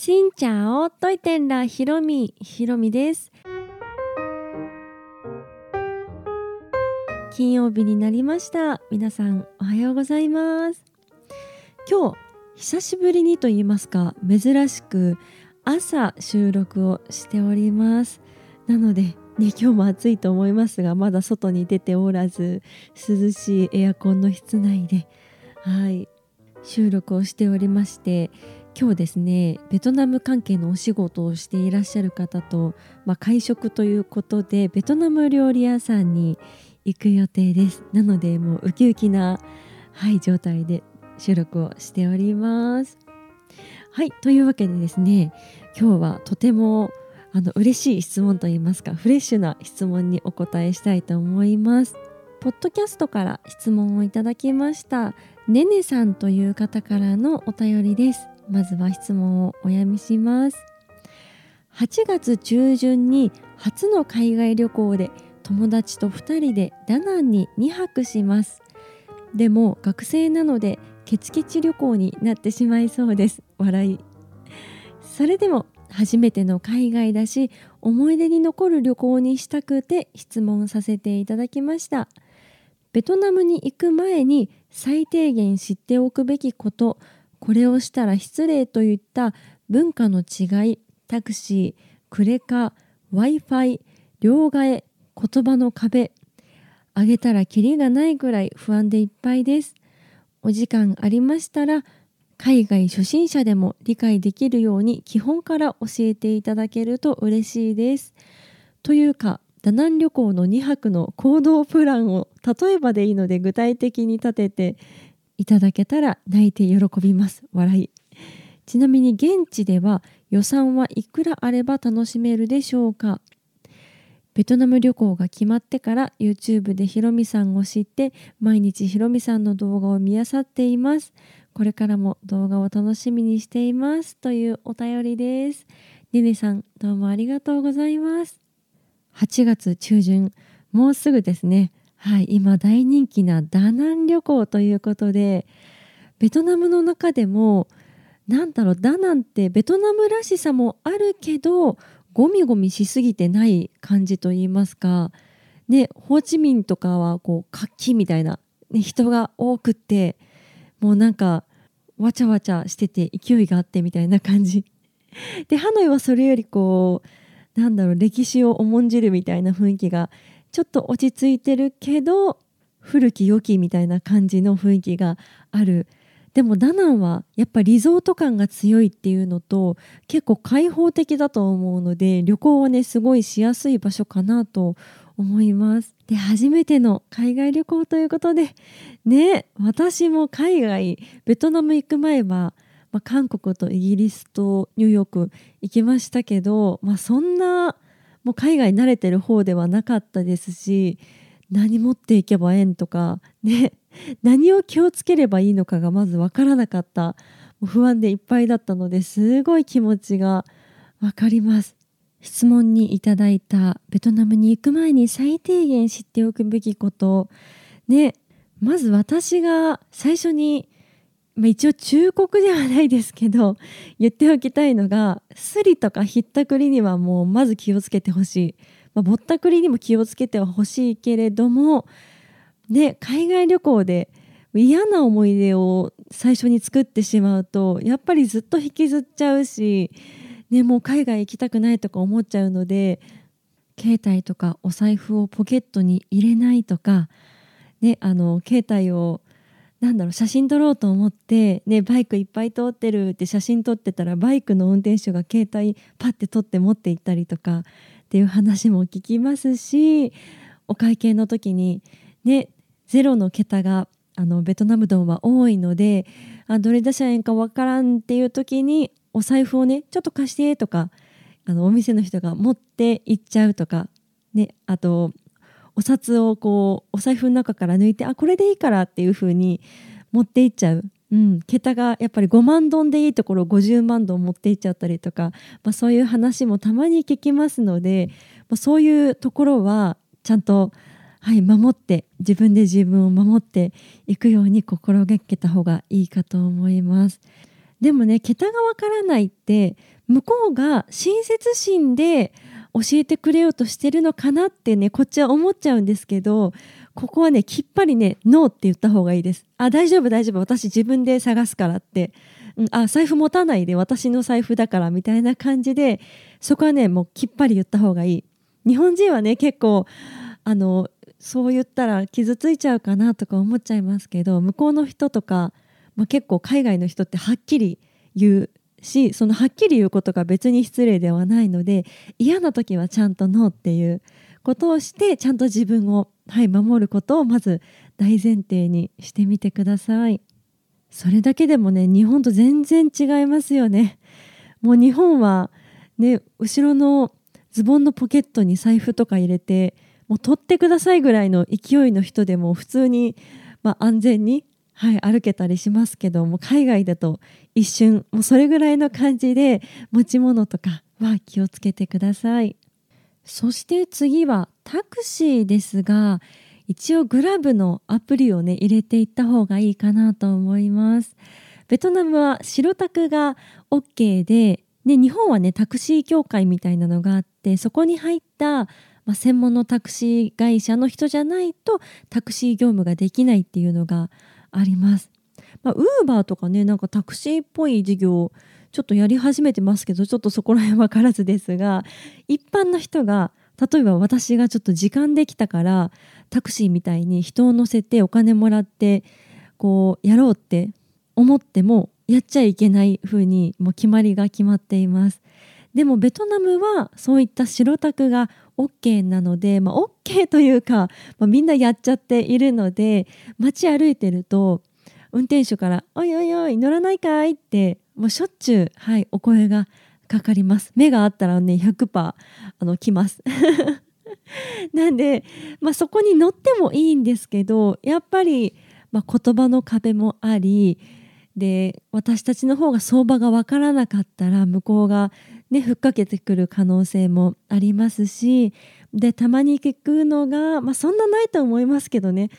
しんちゃんおといてんらひろみひろみです。金曜日になりました。皆さんおはようございます。今日久しぶりにと言いますか珍しく朝収録をしております。なのでね、今日も暑いと思いますがまだ外に出ておらず涼しいエアコンの室内ではい収録をしておりまして今日ですねベトナム関係のお仕事をしていらっしゃる方と、まあ、会食ということでベトナム料理屋さんに行く予定です。なのでもうウキウキな、はい、状態で収録をしております。はいというわけでですね今日はとてもあの嬉しい質問といいますかフレッシュな質問にお答えしたいと思います。ポッドキャストから質問をいただきましたねねさんという方からのお便りです。まずは質問をお読みします。8月中旬に初の海外旅行で友達と2人でダナンに2泊します。でも学生なのでケチケチ旅行になってしまいそうです。笑い。それでも初めての海外だし思い出に残る旅行にしたくて質問させていただきました。ベトナムに行く前に最低限知っておくべきことこれをしたら失礼といった文化の違いタクシークレカ w i f i 両替言葉の壁あげたらキリがないくらい不安でいっぱいです。お時間ありましたら海外初心者でも理解できるように基本から教えていただけると嬉しいです。というかダナン旅行の2泊の行動プランを例えばでいいので具体的に立てていただけたら泣いて喜びます。笑い。ちなみに現地では予算はいくらあれば楽しめるでしょうか？ベトナム旅行が決まってから YouTube でひろみさんを知って毎日ひろみさんの動画を見漁っています。これからも動画を楽しみにしています。というお便りです。ねねさんどうもありがとうございます。8月中旬もうすぐですね。はい、今大人気なダナン旅行ということでベトナムの中でもなんだろうダナンってベトナムらしさもあるけどゴミゴミしすぎてない感じといいますか、ね、ホーチミンとかはこう活気みたいな、ね、人が多くってもうなんかわちゃわちゃしてて勢いがあってみたいな感じ。でハノイはそれよりこうなんだろう歴史を重んじるみたいな雰囲気がちょっと落ち着いてるけど古き良きみたいな感じの雰囲気がある。でもダナンはやっぱリゾート感が強いっていうのと結構開放的だと思うので旅行はねすごいしやすい場所かなと思います。で初めての海外旅行ということでね私も海外ベトナム行く前は、まあ、韓国とイギリスとニューヨーク行きましたけど、まあ、そんなもう海外慣れてる方ではなかったですし何持っていけばええんとかね 何を気をつければいいのかがまず分からなかったもう不安でいっぱいだったのですごい気持ちが分かります。質問にいただいたベトナムに行く前に最低限知っておくべきことねまず私が最初にまあ、一応忠告ではないですけど 言っておきたいのがスリとかひったくりにはもうまず気をつけてほしい、まあ、ぼったくりにも気をつけてはほしいけれどもね海外旅行で嫌な思い出を最初に作ってしまうとやっぱりずっと引きずっちゃうし、ね、もう海外行きたくないとか思っちゃうので携帯とかお財布をポケットに入れないとか、ね、あの携帯をなんだろう写真撮ろうと思って、ね、バイクいっぱい通ってるって写真撮ってたらバイクの運転手が携帯パッて撮って持って行ったりとかっていう話も聞きますしお会計の時にねゼロの桁があのベトナムドンは多いのであどれ出しゃえんかわからんっていう時にお財布をねちょっと貸してとかあのお店の人が持って行っちゃうとか、ね、あとお札をこうお財布の中から抜いてあこれでいいからっていう風に持っていっちゃう、うん、桁がやっぱり5万ドンでいいところを50万ドン持っていっちゃったりとか、まあ、そういう話もたまに聞きますので、まあ、そういうところはちゃんと、はい、守って自分で自分を守っていくように心がけた方がいいかと思います。でもね桁がわからないって向こうが親切心で教えてくれようとしてるのかなってねこっちは思っちゃうんですけどここはねきっぱりねノーって言った方がいいです。あ大丈夫大丈夫。私自分で探すからって、うん、あ財布持たないで私の財布だからみたいな感じでそこはねもうきっぱり言った方がいい。日本人はね結構あのそう言ったら傷ついちゃうかなとか思っちゃいますけど向こうの人とか、まあ、結構海外の人ってはっきり言うしそのはっきり言うことが別に失礼ではないので嫌な時はちゃんとノーっていうことをしてちゃんと自分を、はい、守ることをまず大前提にしてみてください。それだけでもね日本と全然違いますよね。もう日本はね後ろのズボンのポケットに財布とか入れてもう取ってくださいぐらいの勢いの人でも普通に、まあ、安全に、はい、歩けたりしますけども海外だと一瞬もうそれぐらいの感じで持ち物とかは気をつけてください。そして次はタクシーですが一応グラブのアプリをね入れていった方がいいかなと思います。ベトナムは白タクが OK でで日本はねタクシー協会みたいなのがあってそこに入った、専門のタクシー会社の人じゃないとタクシー業務ができないっていうのがあります。まあ、ウーバーとかねなんかタクシーっぽい事業ちょっとやり始めてますけどちょっとそこら辺分からずですが一般の人が例えば私がちょっと時間できたからタクシーみたいに人を乗せてお金もらってこうやろうって思ってもやっちゃいけない風にもう決まりが決まっています。でもベトナムはそういった白タクが OK なので、まあ、OK というか、まあ、みんなやっちゃっているので街歩いてると運転手から「おいおいおい乗らないかい?」ってもうしょっちゅう、はい、お声がかかります目があったらね100%あの来ます なんで、まあ、そこに乗ってもいいんですけどやっぱり、まあ、言葉の壁もありで私たちの方が相場が分からなかったら向こうがね、ふっかけてくる可能性もありますしでたまに聞くのが、まあ、そんなないと思いますけどね。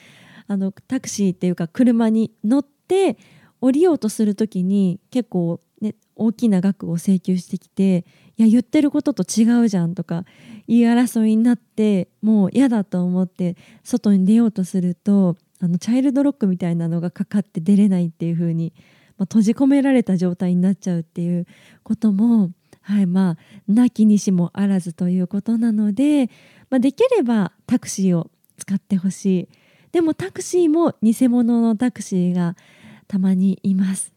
あのタクシーっていうか車に乗って降りようとする時に結構、ね、大きな額を請求してきていや言ってることと違うじゃんとか言い争いになってもう嫌だと思って外に出ようとするとあのチャイルドロックみたいなのがかかって出れないっていう風に、まあ、閉じ込められた状態になっちゃうっていうこともはいまあなきにしもあらずということなので、まあ、できればタクシーを使ってほしい。でもタクシーも偽物のタクシーがたまにいます。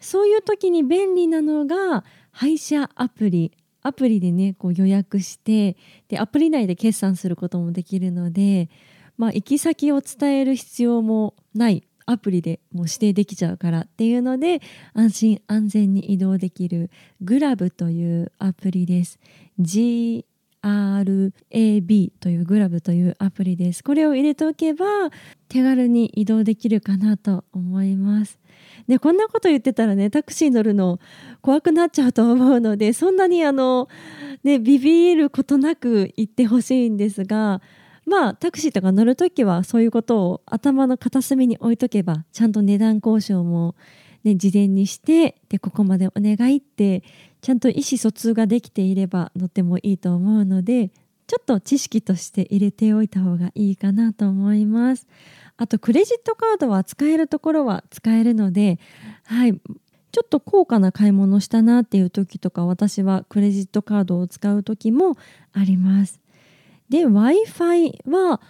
そういう時に便利なのが配車アプリ。アプリでねこう予約してでアプリ内で決算することもできるので、まあ、行き先を伝える必要もない。アプリでもう指定できちゃうからっていうので安心安全に移動できるグラブというアプリです。GRAB というグラブというアプリです。これを入れておけば手軽に移動できるかなと思います。でこんなこと言ってたらねタクシー乗るの怖くなっちゃうと思うのでそんなにあの、ね、ビビることなく行ってほしいんですがまあタクシーとか乗る時はそういうことを頭の片隅に置いとけばちゃんと値段交渉も、ね、事前にしてでここまでお願いってちゃんと意思疎通ができていれば乗ってもいいと思うのでちょっと知識として入れておいた方がいいかなと思います。あとクレジットカードは使えるところは使えるので、はい、ちょっと高価な買い物したなっていう時とか私はクレジットカードを使う時もあります。で w i f i は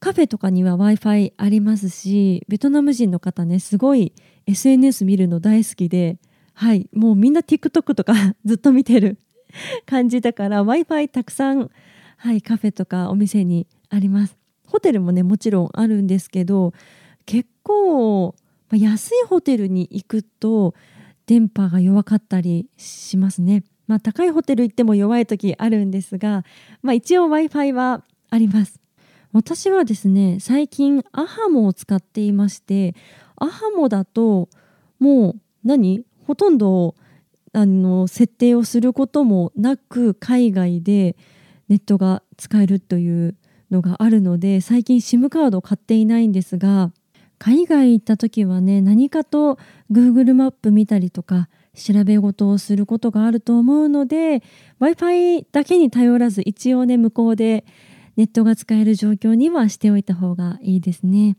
カフェとかには w i f i ありますしベトナム人の方ねすごい SNS 見るの大好きではいもうみんな TikTok とか ずっと見てる 感じだから w i f i たくさん、はい、カフェとかお店にあります。ホテルもねもちろんあるんですけど結構、まあ、安いホテルに行くと電波が弱かったりしますね。まあ、高いホテル行っても弱い時あるんですが、まあ、一応 w i f i はあります。私はですね最近アハモを使っていましてアハモだともう何？ほとんどあの設定をすることもなく海外でネットが使えるというのがあるので最近 SIM カードを買っていないんですが海外行った時はね何かと Google マップ見たりとか調べ事をすることがあると思うので w i f i だけに頼らず一応ね向こうでネットが使える状況にはしておいた方がいいですね。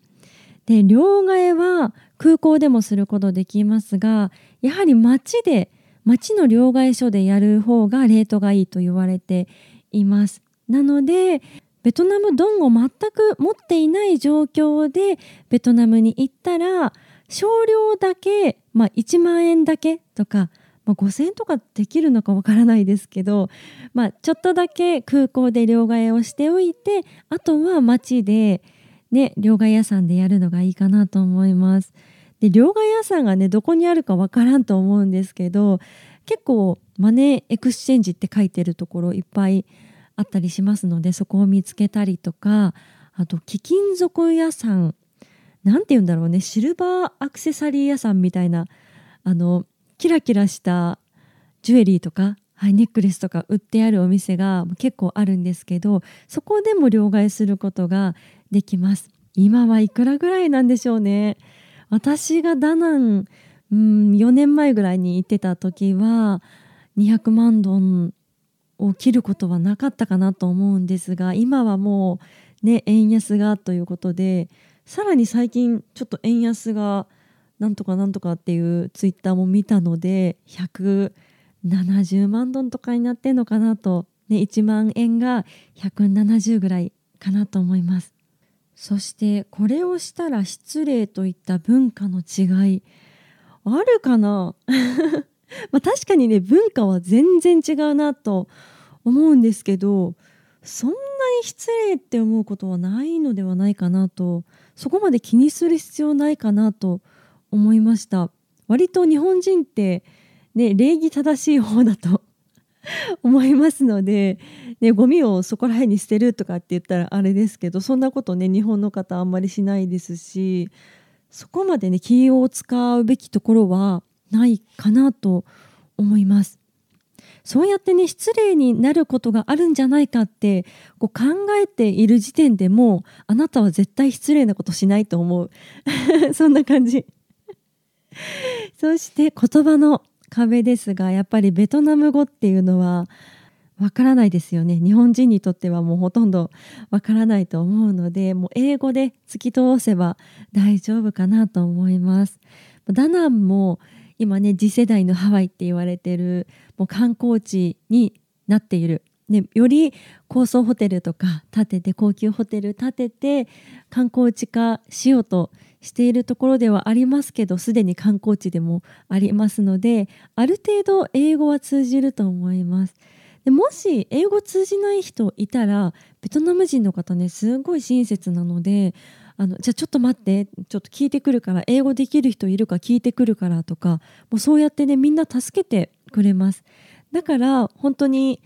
で両替は空港でもすることできますがやはり街で街の両替所でやる方がレートがいいと言われています。なのでベトナムドンを全く持っていない状況でベトナムに行ったら少量だけ、まあ、1万円だけとか、まあ、5,000円とかできるのかわからないですけど、まあ、ちょっとだけ空港で両替をしておいてあとは街で、ね、両替屋さんでやるのがいいかなと思います。で両替屋さんがねどこにあるかわからんと思うんですけど結構 money exchange って書いてるところいっぱいあったりしますのでそこを見つけたりとかあと貴金属屋さんなんて言うんだろうね。シルバーアクセサリー屋さんみたいなあのキラキラしたジュエリーとか、はい、ネックレスとか売ってあるお店が結構あるんですけどそこでも両替することができます。今はいくらぐらいなんでしょうね。私がダナン、うん、4年前ぐらいに行ってた時は200万ドンを切ることはなかったかなと思うんですが今はもうね円安がということでさらに最近ちょっと円安がなんとかなんとかっていうツイッターも見たので170万ドンとかになってんのかなと、ね、1万円が170ぐらいかなと思います。そしてこれをしたら失礼といった文化の違い。あるかな？まあ確かにね文化は全然違うなと思うんですけどそんなに失礼って思うことはないのではないかなとそこまで気にする必要ないかなと思いました割と日本人ってね礼儀正しい方だと 思いますので、ね、ゴミをそこら辺に捨てるとかって言ったらあれですけどそんなことね日本の方あんまりしないですしそこまでね気を使うべきところはないかなと思います。そうやってね失礼になることがあるんじゃないかってこう考えている時点でもあなたは絶対失礼なことしないと思う。そんな感じ。そして言葉の壁ですがやっぱりベトナム語っていうのはわからないですよね。日本人にとってはもうほとんどわからないと思うのでもう英語で突き通せば大丈夫かなと思います。ダナンも今ね次世代のハワイって言われてるもう観光地になっている、ね、より高層ホテルとか建てて高級ホテル建てて観光地化しようとしているところではありますけどすでに観光地でもありますのである程度英語は通じると思います。でもし英語通じない人いたらベトナム人の方ねすごい親切なのであのじゃあちょっと待ってちょっと聞いてくるから英語できる人いるか聞いてくるからとかもうそうやってねみんな助けてくれます。だから本当に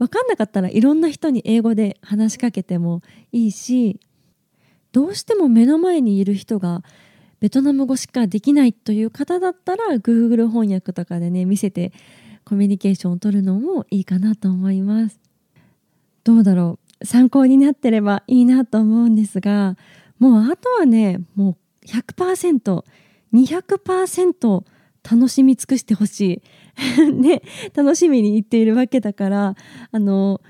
分かんなかったらいろんな人に英語で話しかけてもいいしどうしても目の前にいる人がベトナム語しかできないという方だったら Google 翻訳とかでね見せてコミュニケーションを取るのもいいかなと思います。どうだろう。参考になってればいいなと思うんですがもうあとはねもう 100%200% 楽しみ尽くしてほしい。ね楽しみに言っているわけだからあの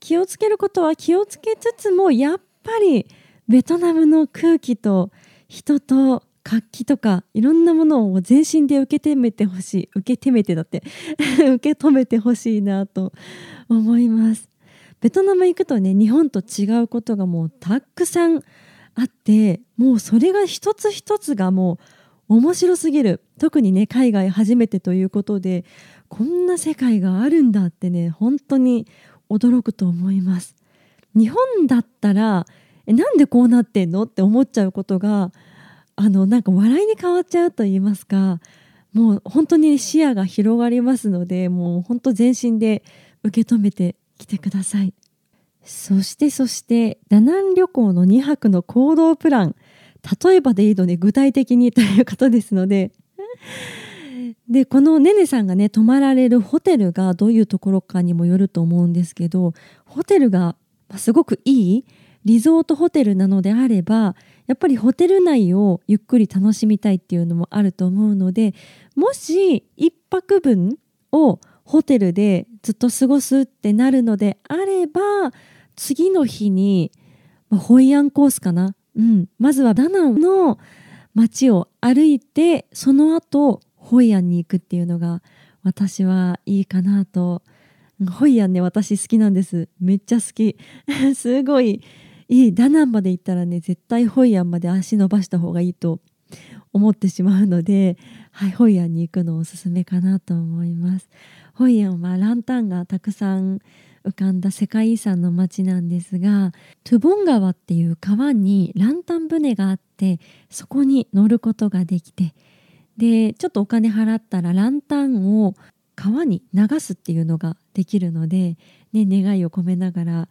気をつけることは気をつけつつもやっぱりベトナムの空気と人と活気とかいろんなものを全身で受け止めてほしい受け止めてだって 受け止めてほしいなと思います。ベトナム行くとね日本と違うことがもうたくさんあってもうそれが一つ一つがもう面白すぎる。特にね海外初めてということでこんな世界があるんだってね本当に驚くと思います。日本だったらえなんでこうなってんの？って思っちゃうことがあのなんか笑いに変わっちゃうと言いますかもう本当に視野が広がりますのでもう本当全身で受け止めてきてください。そしてそしてダナン旅行の2泊の行動プラン。例えばでいいので具体的にということですので。でこのねねさんがね泊まられるホテルがどういうところかにもよると思うんですけどホテルがすごくいいリゾートホテルなのであればやっぱりホテル内をゆっくり楽しみたいっていうのもあると思うのでもし1泊分をホテルでずっと過ごすってなるのであれば次の日に、ま、ホイアンコースかな、うん、まずはダナンの街を歩いてその後ホイアンに行くっていうのが私はいいかなと。ホイアンね私好きなんです。めっちゃ好き。すごいいいダナンまで行ったらね絶対ホイアンまで足伸ばした方がいいと思ってしまうので、はい、ホイアンに行くのおすすめかなと思います。ホイアンはランタンがたくさん浮かんだ世界遺産の町なんですがトゥボン川っていう川にランタン船があってそこに乗ることができてでちょっとお金払ったらランタンを川に流すっていうのができるので、ね、願いを込めながら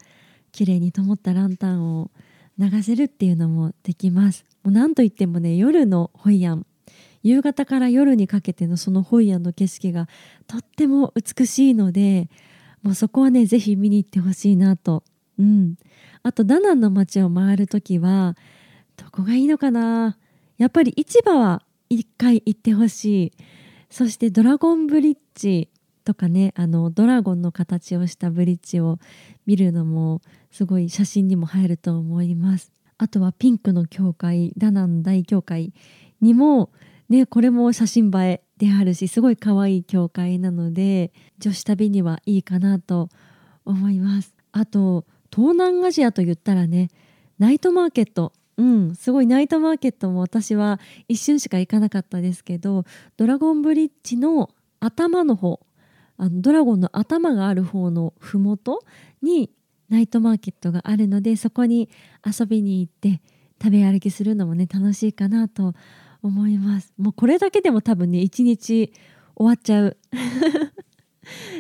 綺麗に灯ったランタンを流せるっていうのもできます。もう何といってもね夜のホイアン夕方から夜にかけてのそのホイアンの景色がとっても美しいのでもうそこはね是非見に行ってほしいなと。うん。あとダナンの街を回る時はどこがいいのかな？やっぱり市場は一回行ってほしい。そしてドラゴンブリッジとかねあのドラゴンの形をしたブリッジを見るのもすごい写真にも入ると思います。あとはピンクの教会ダナン大教会にもねこれも写真映え。であるしすごい可愛い教会なので女子旅にはいいかなと思います。あと東南アジアと言ったらねナイトマーケット。うんすごいナイトマーケットも私は一瞬しか行かなかったですけどドラゴンブリッジの頭の方あのドラゴンの頭がある方の麓にナイトマーケットがあるのでそこに遊びに行って食べ歩きするのもね楽しいかなと思いますもうこれだけでも多分ね一日終わっちゃう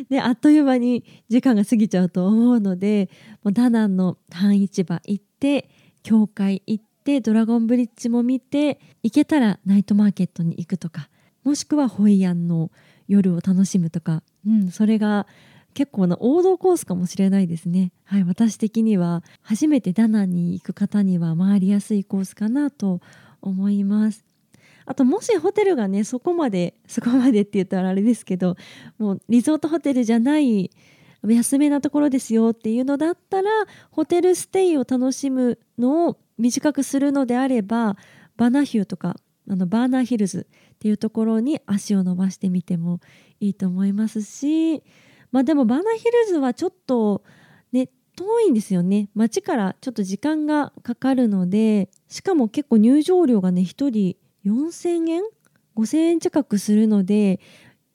で あっという間に時間が過ぎちゃうと思うのでもうダナンの半市場行って教会行ってドラゴンブリッジも見て行けたらナイトマーケットに行くとかもしくはホイアンの夜を楽しむとか、うん、それが結構な王道コースかもしれないですね。はい、私的には初めてダナンに行く方には回りやすいコースかなと思います。あともしホテルがねそこまでそこまでって言ったらあれですけどもうリゾートホテルじゃない安めなところですよっていうのだったらホテルステイを楽しむのを短くするのであればバナヒューとかあのバーナーヒルズっていうところに足を伸ばしてみてもいいと思いますしまあでもバーナーヒルズはちょっとね遠いんですよね。街からちょっと時間がかかるのでしかも結構入場料がね1人4000円？5000円近くするので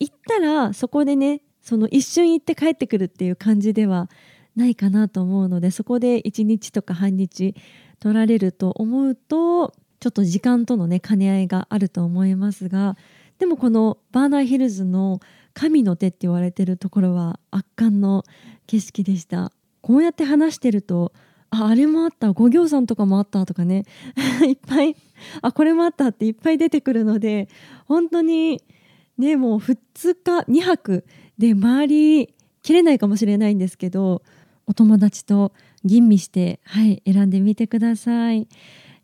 行ったらそこでねその一瞬行って帰ってくるっていう感じではないかなと思うのでそこで1日とか半日取られると思うとちょっと時間とのね兼ね合いがあると思いますがでもこのバーナーヒルズの神の手って言われてるところは圧巻の景色でした。こうやって話してるとああれもあった五行山とかもあったとかね いっぱいあこれもあったっていっぱい出てくるので本当にねもう2日2泊で回りきれないかもしれないんですけどお友達と吟味して、はい、選んでみてください。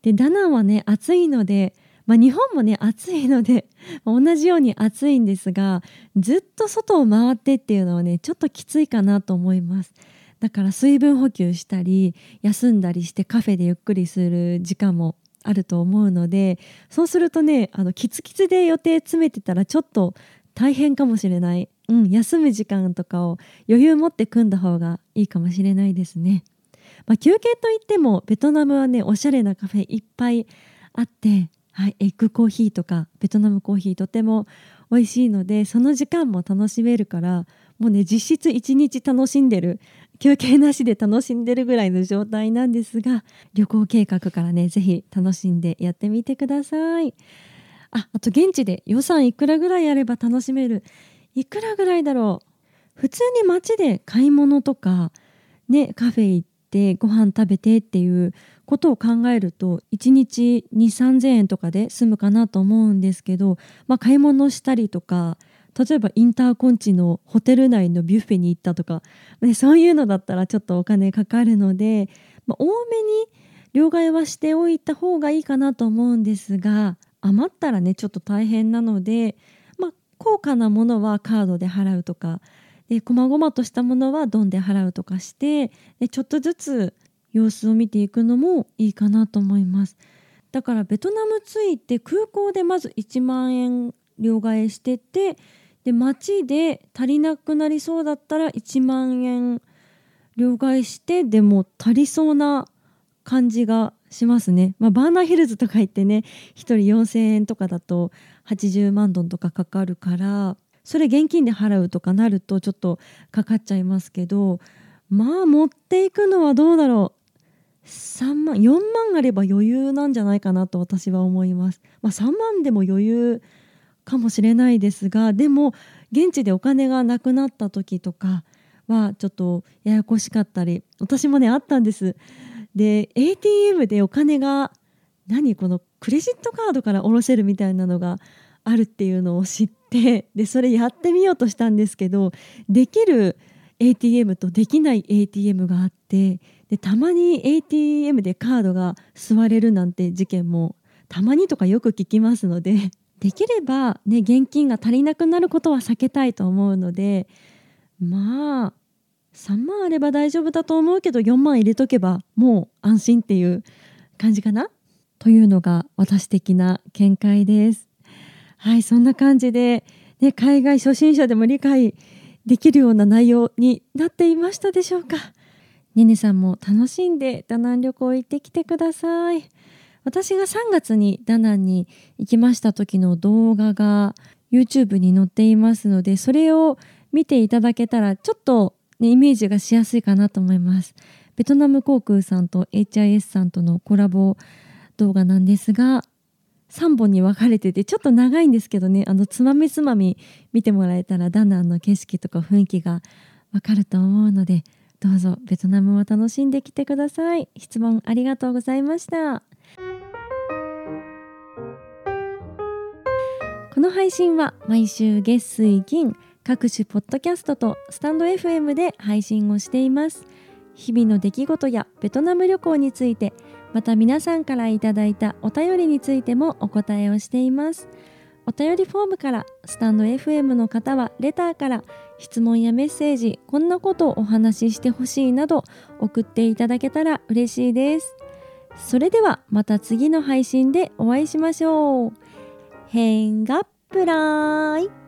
でダナンはね暑いので、まあ、日本もね暑いので同じように暑いんですがずっと外を回ってっていうのはねちょっときついかなと思います。だから水分補給したり休んだりしてカフェでゆっくりする時間もあると思うのでそうするとねあのキツキツで予定詰めてたらちょっと大変かもしれない、うん、休む時間とかを余裕持って組んだ方がいいかもしれないですね。まあ、休憩といってもベトナムはねおしゃれなカフェいっぱいあって、はい、エッグコーヒーとかベトナムコーヒーとても美味しいのでその時間も楽しめるからもうね実質1日楽しんでる休憩なしで楽しんでるぐらいの状態なんですが旅行計画からね是非楽しんでやってみてください。ああと現地で予算いくらぐらいあれば楽しめるいくらぐらいだろう。普通に街で買い物とかねカフェ行ってご飯食べてっていうことを考えると1日2 3 0 0 0円とかで済むかなと思うんですけど、まあ、買い物したりとか例えばインターコンチのホテル内のビュッフェに行ったとか、ね、そういうのだったらちょっとお金かかるので、まあ、多めに両替はしておいた方がいいかなと思うんですが余ったらねちょっと大変なので、まあ、高価なものはカードで払うとかで細々としたものはドンで払うとかしてでちょっとずつ様子を見ていくのもいいかなと思います。だからベトナム着いて空港でまず1万円両替しててで街で足りなくなりそうだったら1万円両替してでも足りそうな感じがしますね、まあ、バーナーヒルズとか行ってね1人4,000円とかだと80万ドンとかかかるからそれ現金で払うとかなるとちょっとかかっちゃいますけどまあ持っていくのはどうだろう3万4万あれば余裕なんじゃないかなと私は思います。まあ、3万でも余裕かもしれないですがでも現地でお金がなくなった時とかはちょっとややこしかったり私もねあったんです。で ATM でお金が何このクレジットカードから下ろせるみたいなのがあるっていうのを知ってでそれやってみようとしたんですけどできる ATM とできない ATM があってでたまに ATM でカードが吸われるなんて事件もたまにとかよく聞きますのでできれば、ね、現金が足りなくなることは避けたいと思うのでまあ3万あれば大丈夫だと思うけど4万入れとけばもう安心っていう感じかな？というのが私的な見解です。はいそんな感じで、ね、海外初心者でも理解できるような内容になっていましたでしょうか？ねねさんも楽しんでダナン旅行行ってきてください。私が3月にダナンに行きました時の動画が YouTube に載っていますのでそれを見ていただけたらちょっと、ね、イメージがしやすいかなと思います。ベトナム航空さんと HIS さんとのコラボ動画なんですが3本に分かれててちょっと長いんですけどねあのつまみつまみ見てもらえたらダナンの景色とか雰囲気がわかると思うのでどうぞベトナムを楽しんできてください。質問ありがとうございました。この配信は毎週月水金各種ポッドキャストとスタンド FM で配信をしています。日々の出来事やベトナム旅行についてまた皆さんからいただいたお便りについてもお答えをしています。お便りフォームからスタンド FM の方はレターから質問やメッセージこんなことをお話ししてほしいなど送っていただけたら嬉しいです。それではまた次の配信でお会いしましょう。変がプライ